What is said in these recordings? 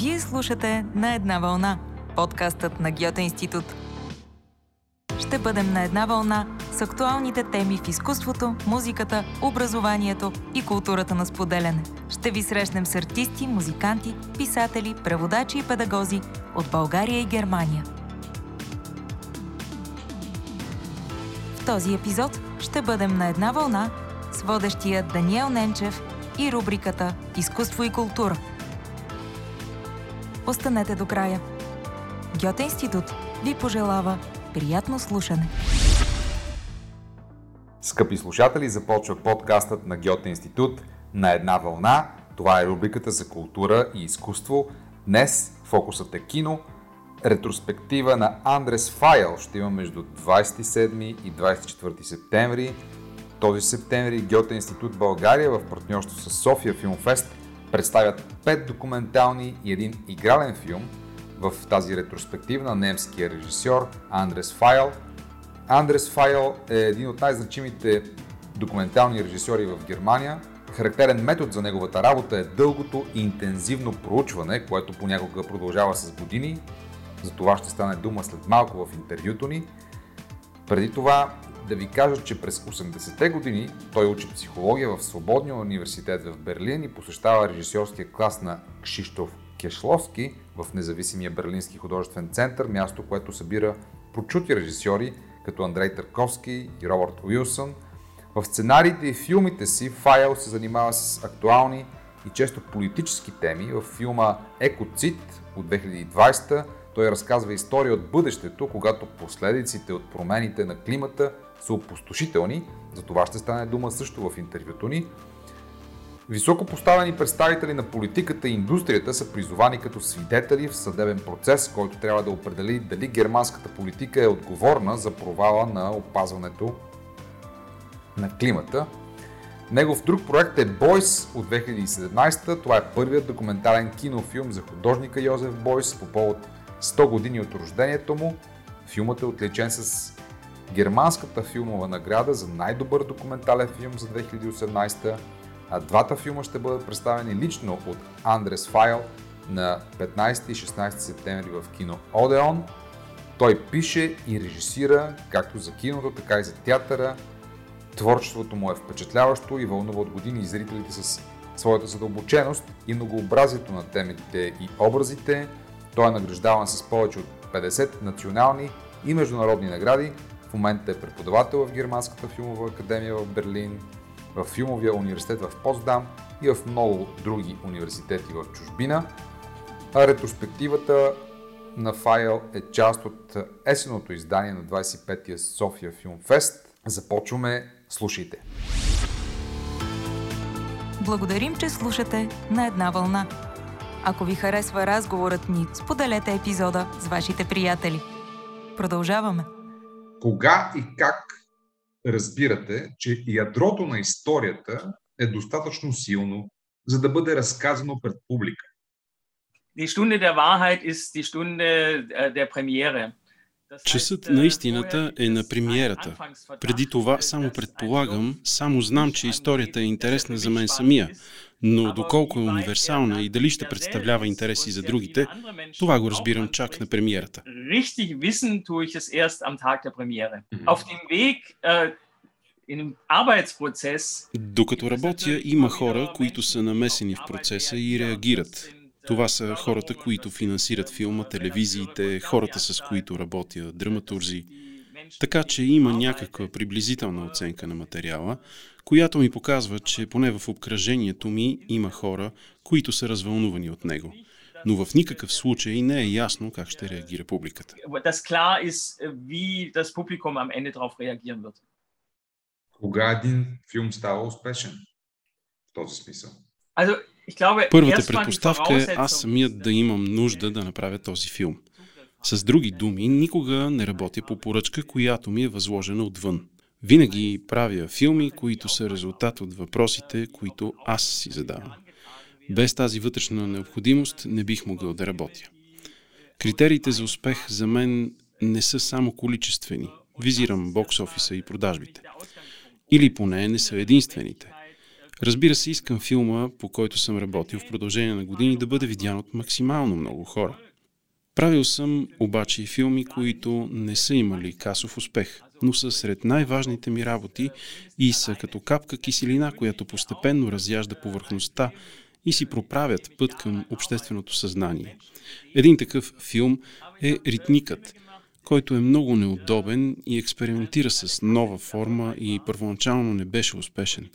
Вие слушате На една вълна, подкастът на Гьоте институт. Ще бъдем на една вълна с актуалните теми в изкуството, музиката, образованието и културата на споделяне. Ще ви срещнем с артисти, музиканти, писатели, преводачи и педагози от България и Германия. В този епизод ще бъдем на една вълна с водещия Даниел Ненчев и рубриката Изкуство и култура. Останете до края. Гьоте институт ви пожелава приятно слушане. Скъпи слушатели, започва подкастът на Гьоте институт на една вълна. Това е рубриката за култура и изкуство. Днес фокусът е кино. Ретроспектива на Андрес Файл ще има между 27 и 24 септември. Този септември Гьоте институт България в партньорство с София Филмфест представят 5 документални и един игрален филм в тази ретроспектива на немския режисьор Андрес Файл. Андрес Файл е един от най-значимите документални режисьори в Германия. Характерен метод за неговата работа е дългото и интензивно проучване, което понякога продължава с години. За това ще стане дума след малко в интервюто ни. Преди това да ви кажа, че през 80-те години той учи психология в Свободния университет в Берлин и посещава режисьорския клас на Кшиштоф Кешловски в независимия Берлински художествен център, място, което събира прочути режисьори като Андрей Търковски и Робърт Уилсън. В сценариите и филмите си Файл се занимава с актуални и често политически теми. В филма Екоцит от 2020 той разказва история от бъдещето, когато последиците от промените на климата са опустошителни. За това ще стане дума също в интервюто ни. Високо поставени представители на политиката и индустрията са призовани като свидетели в съдебен процес, който трябва да определи дали германската политика е отговорна за провала на опазването на климата. Негов друг проект е Бойс от 2017. Това е първият документален кинофилм за художника Йозеф Бойс по повод 100 години от рождението му. Филмът е отличен с германската филмова награда за най-добър документален филм за 2018, а двата филма ще бъдат представени лично от Андрес Файл на 15 и 16 септември в кино Одеон. Той пише и режисира както за киното, така и за театъра. Творчеството му е впечатляващо и вълнува от години зрителите с своята задълбоченост и многообразието на темите и образите. Той е награждаван с повече от 50 национални и международни награди, в момента е преподавател в Германската филмова академия в Берлин, в Филмовия университет в Потсдам и в много други университети в чужбина. А ретроспективата на Файл е част от есеното издание на 25-я София Филм Фест. Започваме, слушайте! Благодарим, че слушате на една вълна. Ако ви харесва разговорът ни, споделете епизода с вашите приятели. Продължаваме! Кога и как разбирате, че ядрото на историята е достатъчно силно, за да бъде разказано пред публика? Die Stunde der Wahrheit ist die Stunde äh, der Premiere. Часът на истината е на премиерата. Преди това само предполагам, само знам, че историята е интересна за мен самия, но доколко е универсална и дали ще представлява интереси за другите, това го разбирам чак на премиерата. Докато работя, има хора, които са намесени в процеса и реагират. Това са хората, които финансират филма, телевизиите, хората с които работя, драматурзи. Така че има някаква приблизителна оценка на материала, която ми показва, че поне в обкръжението ми има хора, които са развълнувани от него. Но в никакъв случай не е ясно как ще реагира публиката. Кога един филм става успешен в този смисъл? Първата предпоставка е аз самият да имам нужда да направя този филм. С други думи, никога не работя по поръчка, която ми е възложена отвън. Винаги правя филми, които са резултат от въпросите, които аз си задавам. Без тази вътрешна необходимост не бих могъл да работя. Критериите за успех за мен не са само количествени. Визирам бокс офиса и продажбите. Или поне не са единствените. Разбира се, искам филма, по който съм работил в продължение на години, да бъде видян от максимално много хора. Правил съм обаче и филми, които не са имали касов успех, но са сред най-важните ми работи и са като капка киселина, която постепенно разяжда повърхността и си проправят път към общественото съзнание. Един такъв филм е Ритникът, който е много неудобен и експериментира с нова форма и първоначално не беше успешен.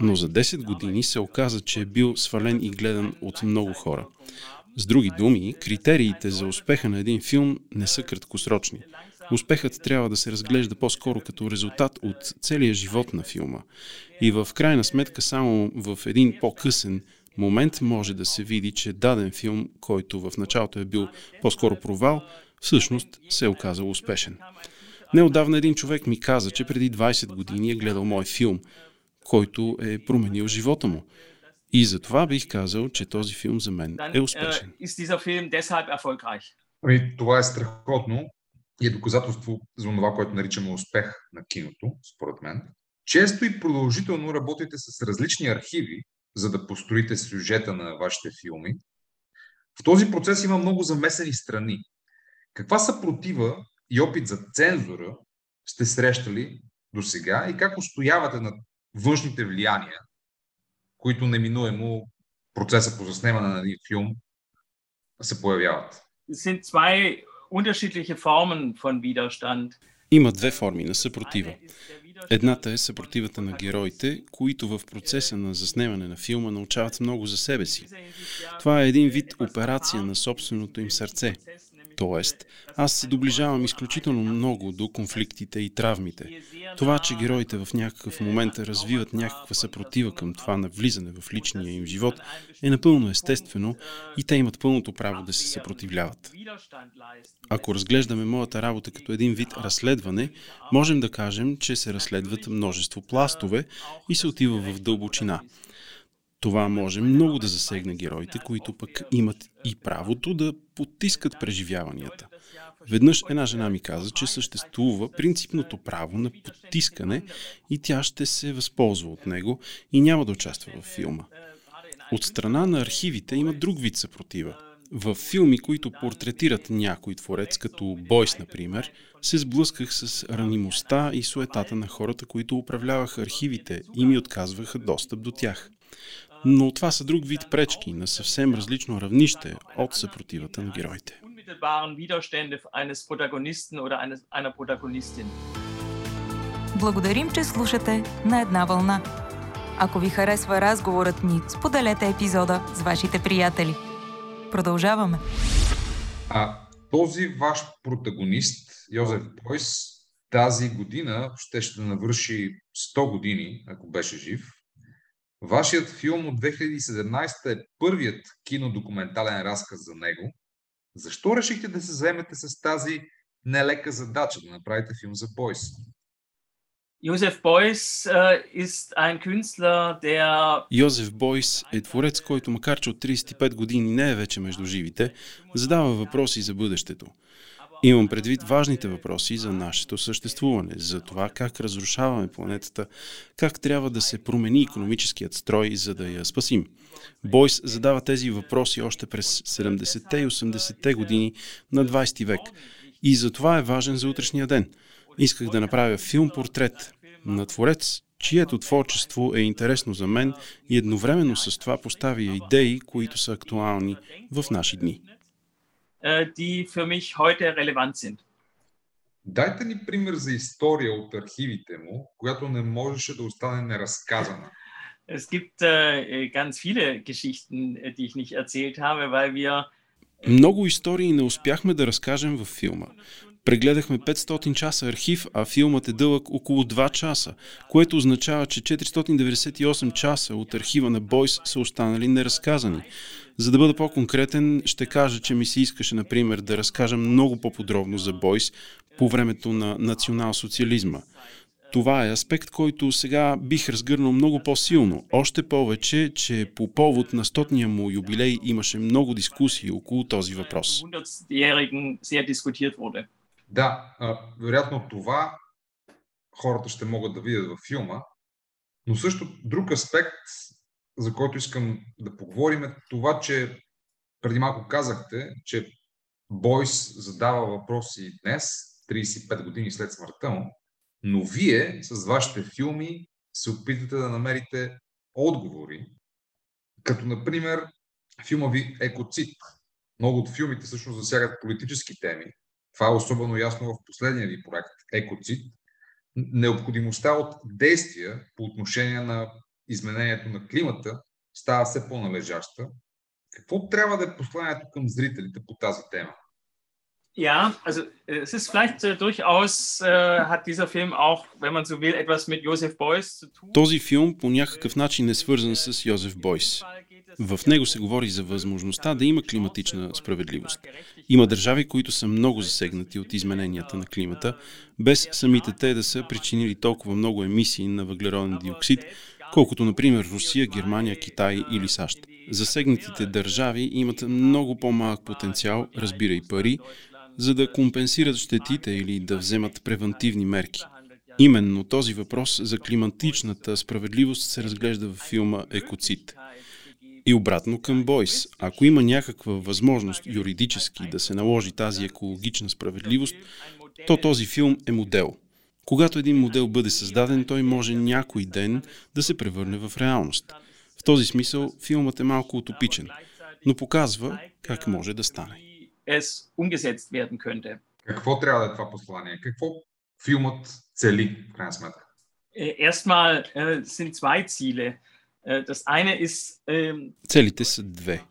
Но за 10 години се оказа, че е бил свален и гледан от много хора. С други думи, критериите за успеха на един филм не са краткосрочни. Успехът трябва да се разглежда по-скоро като резултат от целия живот на филма. И в крайна сметка само в един по-късен момент може да се види, че даден филм, който в началото е бил по-скоро провал, всъщност се е оказал успешен. Неодавна един човек ми каза, че преди 20 години е гледал мой филм, който е променил живота му. И за това бих казал, че този филм за мен е успешен. Ами, това е страхотно и е доказателство за това, което наричаме успех на киното, според мен. Често и продължително работите с различни архиви, за да построите сюжета на вашите филми. В този процес има много замесени страни. Каква съпротива и опит за цензура сте срещали до сега и как устоявате на външните влияния, които неминуемо процеса по заснемане на един филм се появяват? Има две форми на съпротива. Едната е съпротивата на героите, които в процеса на заснемане на филма научават много за себе си. Това е един вид операция на собственото им сърце. Тоест, аз се доближавам изключително много до конфликтите и травмите. Това, че героите в някакъв момент развиват някаква съпротива към това на влизане в личния им живот, е напълно естествено и те имат пълното право да се съпротивляват. Ако разглеждаме моята работа като един вид разследване, можем да кажем, че се разследват множество пластове и се отива в дълбочина. Това може много да засегне героите, които пък имат и правото да потискат преживяванията. Веднъж една жена ми каза, че съществува принципното право на потискане и тя ще се възползва от него и няма да участва в филма. От страна на архивите има друг вид съпротива. В филми, които портретират някой творец, като Бойс, например, се сблъсках с ранимостта и суетата на хората, които управляваха архивите и ми отказваха достъп до тях. Но това са друг вид пречки на съвсем различно равнище от съпротивата на героите. Благодарим, че слушате на една вълна. Ако ви харесва разговорът ни, споделете епизода с вашите приятели. Продължаваме. А този ваш протагонист, Йозеф Бойс, тази година ще ще навърши 100 години, ако беше жив. Вашият филм от 2017 е първият кинодокументален разказ за него. Защо решихте да се заемете с тази нелека задача да направите филм за Бойс? Йозеф Бойс е Кюнслер, Йозеф Бойс е творец, който макар че от 35 години не е вече между живите, задава въпроси за бъдещето. Имам предвид важните въпроси за нашето съществуване, за това как разрушаваме планетата, как трябва да се промени економическият строй, за да я спасим. Бойс задава тези въпроси още през 70-те и 80-те години на 20 век. И за това е важен за утрешния ден. Исках да направя филм-портрет на творец, чието творчество е интересно за мен и едновременно с това поставя идеи, които са актуални в наши дни. Äh, die für mich heute relevant sind. Дайте ни пример за история от архивите му, която не можеше да остане неразказана. Es gibt äh, ganz viele Geschichten, die ich nicht erzählt habe, weil wir много истории не успяхме да разкажем във филма. Прегледахме 500 часа архив, а филмът е дълъг около 2 часа, което означава, че 498 часа от архива на Бойс са останали неразказани. За да бъда по-конкретен, ще кажа, че ми се искаше, например, да разкажа много по-подробно за Бойс по времето на национал-социализма. Това е аспект, който сега бих разгърнал много по-силно. Още повече, че по повод на стотния му юбилей имаше много дискусии около този въпрос. Да, вероятно това хората ще могат да видят във филма, Но също друг аспект, за който искам да поговорим е това, че преди малко казахте, че Бойс задава въпроси днес, 35 години след смъртта му, но вие с вашите филми се опитате да намерите отговори, като например филма ви Екоцит. Много от филмите всъщност засягат политически теми. Това е особено ясно в последния ви проект Екоцит. Необходимостта от действия по отношение на изменението на климата става все по-належаща. Какво трябва да е посланието към зрителите по тази тема? Ja, also es ist vielleicht äh, durchaus, äh, hat dieser Film auch, wenn man so will, etwas mit Josef Beuys zu tun. Този филм по някакъв начин е свързан с Йозеф Бойс. В него се говори за възможността да има климатична справедливост. Има държави, които са много засегнати от измененията на климата, без самите те да са причинили толкова много емисии на въглероден диоксид, колкото например Русия, Германия, Китай или САЩ. Засегнатите държави имат много по-малък потенциал, разбира и пари, за да компенсират щетите или да вземат превентивни мерки. Именно този въпрос за климатичната справедливост се разглежда в филма Екоцит. И обратно към Бойс. Ако има някаква възможност юридически да се наложи тази екологична справедливост, то този филм е модел. Когато един модел бъде създаден, той може някой ден да се превърне в реалност. В този смисъл филмът е малко утопичен, но показва как може да стане. Какво трябва да е това послание? Какво филмът цели, в крайна сметка? Erstmal sind zwei Ziele. Das eine ist, Целите са две.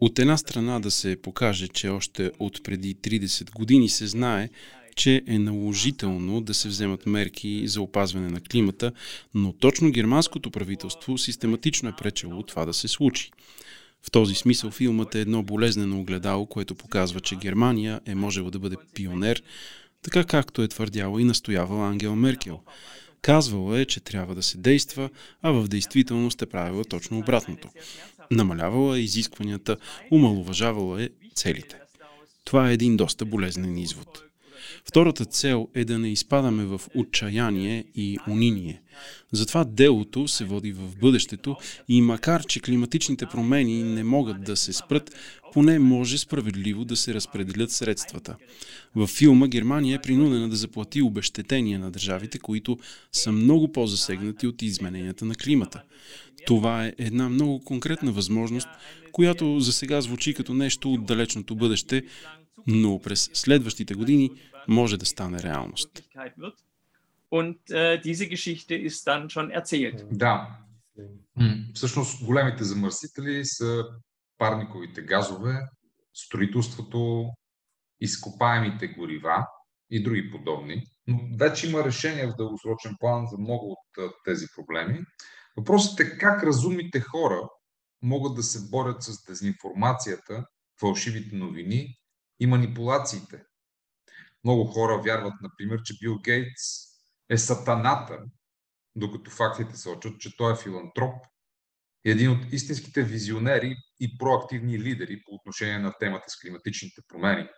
От една страна да се покаже, че още от преди 30 години се знае, че е наложително да се вземат мерки за опазване на климата, но точно германското правителство систематично е пречело това да се случи. В този смисъл филмът е едно болезнено огледало, което показва, че Германия е можела да бъде пионер, така както е твърдяла и настоявала Ангела Меркел. Казвала е, че трябва да се действа, а в действителност е правила точно обратното. Намалявала е изискванията, умалуважавала е целите. Това е един доста болезнен извод. Втората цел е да не изпадаме в отчаяние и униние. Затова делото се води в бъдещето и макар, че климатичните промени не могат да се спрат, поне може справедливо да се разпределят средствата. Във филма Германия е принудена да заплати обещетения на държавите, които са много по-засегнати от измененията на климата. Това е една много конкретна възможност, която за сега звучи като нещо от далечното бъдеще, но през следващите години може да стане реалност. Erzählt. Да. Всъщност големите замърсители са парниковите газове, строителството, изкопаемите горива и други подобни. Но вече има решение в дългосрочен план за много от тези проблеми. Въпросът е как разумните хора могат да се борят с дезинформацията, фалшивите новини и манипулациите. Много хора вярват, например, че Бил Гейтс е сатаната, докато фактите сочат, че той е филантроп един от истинските визионери и проактивни лидери по отношение на темата с климатичните промени.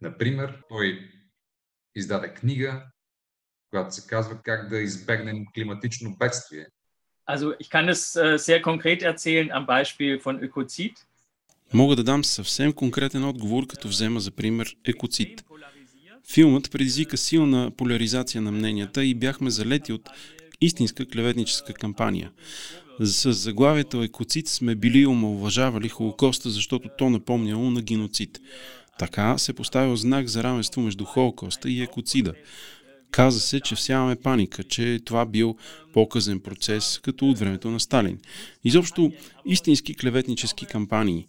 Например, той издаде книга, която се казва как да избегнем климатично бедствие. Also ich kann es äh, sehr konkret erzählen am Beispiel von Ökozid. Мога да дам съвсем конкретен отговор, като взема за пример екоцит. Филмът предизвика силна поляризация на мненията и бяхме залети от истинска клеветническа кампания. С заглавието Екоцит сме били омалважавали Холокоста, защото то напомняло на геноцид. Така се поставил знак за равенство между Холокоста и екоцида. Каза се, че всяваме паника, че това бил показен процес, като от времето на Сталин. Изобщо истински клеветнически кампании.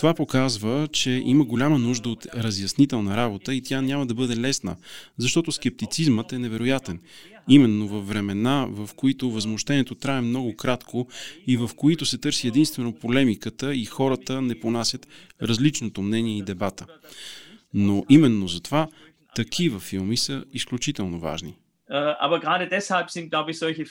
Това показва, че има голяма нужда от разяснителна работа и тя няма да бъде лесна, защото скептицизмът е невероятен. Именно във времена, в които възмущението трае много кратко и в които се търси единствено полемиката и хората не понасят различното мнение и дебата. Но именно за това такива филми са изключително важни. Aber gerade deshalb sind, glaube ich, solche.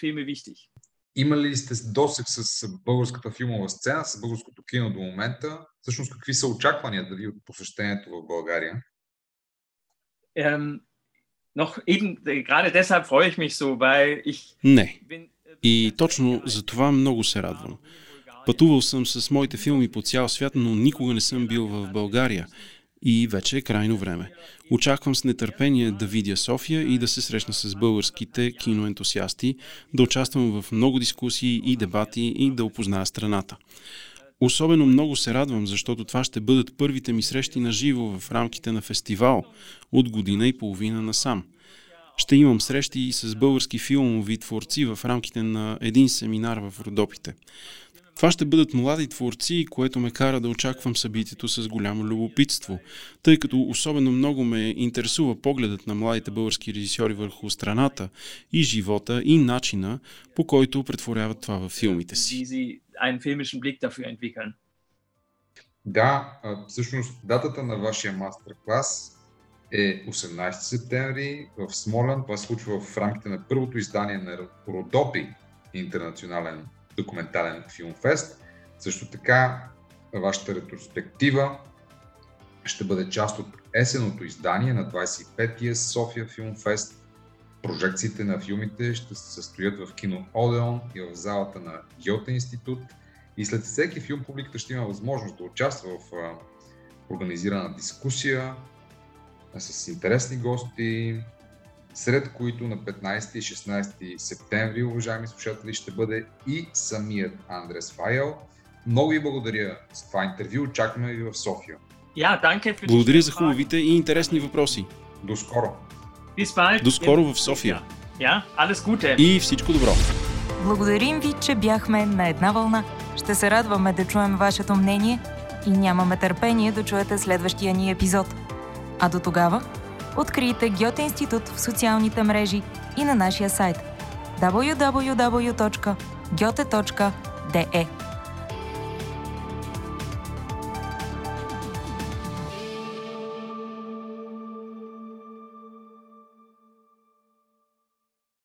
Има ли сте досег с българската филмова сцена, с българското кино до момента? Всъщност, какви са очакванията ви от посещението в България? Ähm, noch eben, gerade deshalb freue ich mich so, weil ich Не. И точно за това много се радвам. Пътувал съм с моите филми по цял свят, но никога не съм бил в България. И вече е крайно време. Очаквам с нетърпение да видя София и да се срещна с българските киноентусиасти, да участвам в много дискусии и дебати и да опозная страната. Особено много се радвам, защото това ще бъдат първите ми срещи на живо в рамките на фестивал от година и половина насам. Ще имам срещи и с български филмови творци в рамките на един семинар в Родопите. Това ще бъдат млади творци, което ме кара да очаквам събитието с голямо любопитство, тъй като особено много ме интересува погледът на младите български режисьори върху страната и живота и начина, по който претворяват това във филмите си. Да, всъщност датата на вашия мастер-клас е 18 септември в Смолен. Това се случва в рамките на първото издание на Родопи, интернационален документален филмфест. Също така, вашата ретроспектива ще бъде част от есеното издание на 25-я София Филмфест. Прожекциите на филмите ще се състоят в кино Одеон и в залата на Гьоте институт. И след всеки филм публиката ще има възможност да участва в организирана дискусия с интересни гости, сред които на 15 и 16 септември, уважаеми слушатели, ще бъде и самият Андрес Файел. Много ви благодаря за това интервю. Очакваме ви в София. Благодаря за хубавите и интересни въпроси. До скоро. До скоро в София. И всичко добро. Благодарим ви, че бяхме на една вълна. Ще се радваме да чуем вашето мнение и нямаме търпение да чуете следващия ни епизод. А до тогава открийте Гьоте институт в социалните мрежи и на нашия сайт www.gyote.de.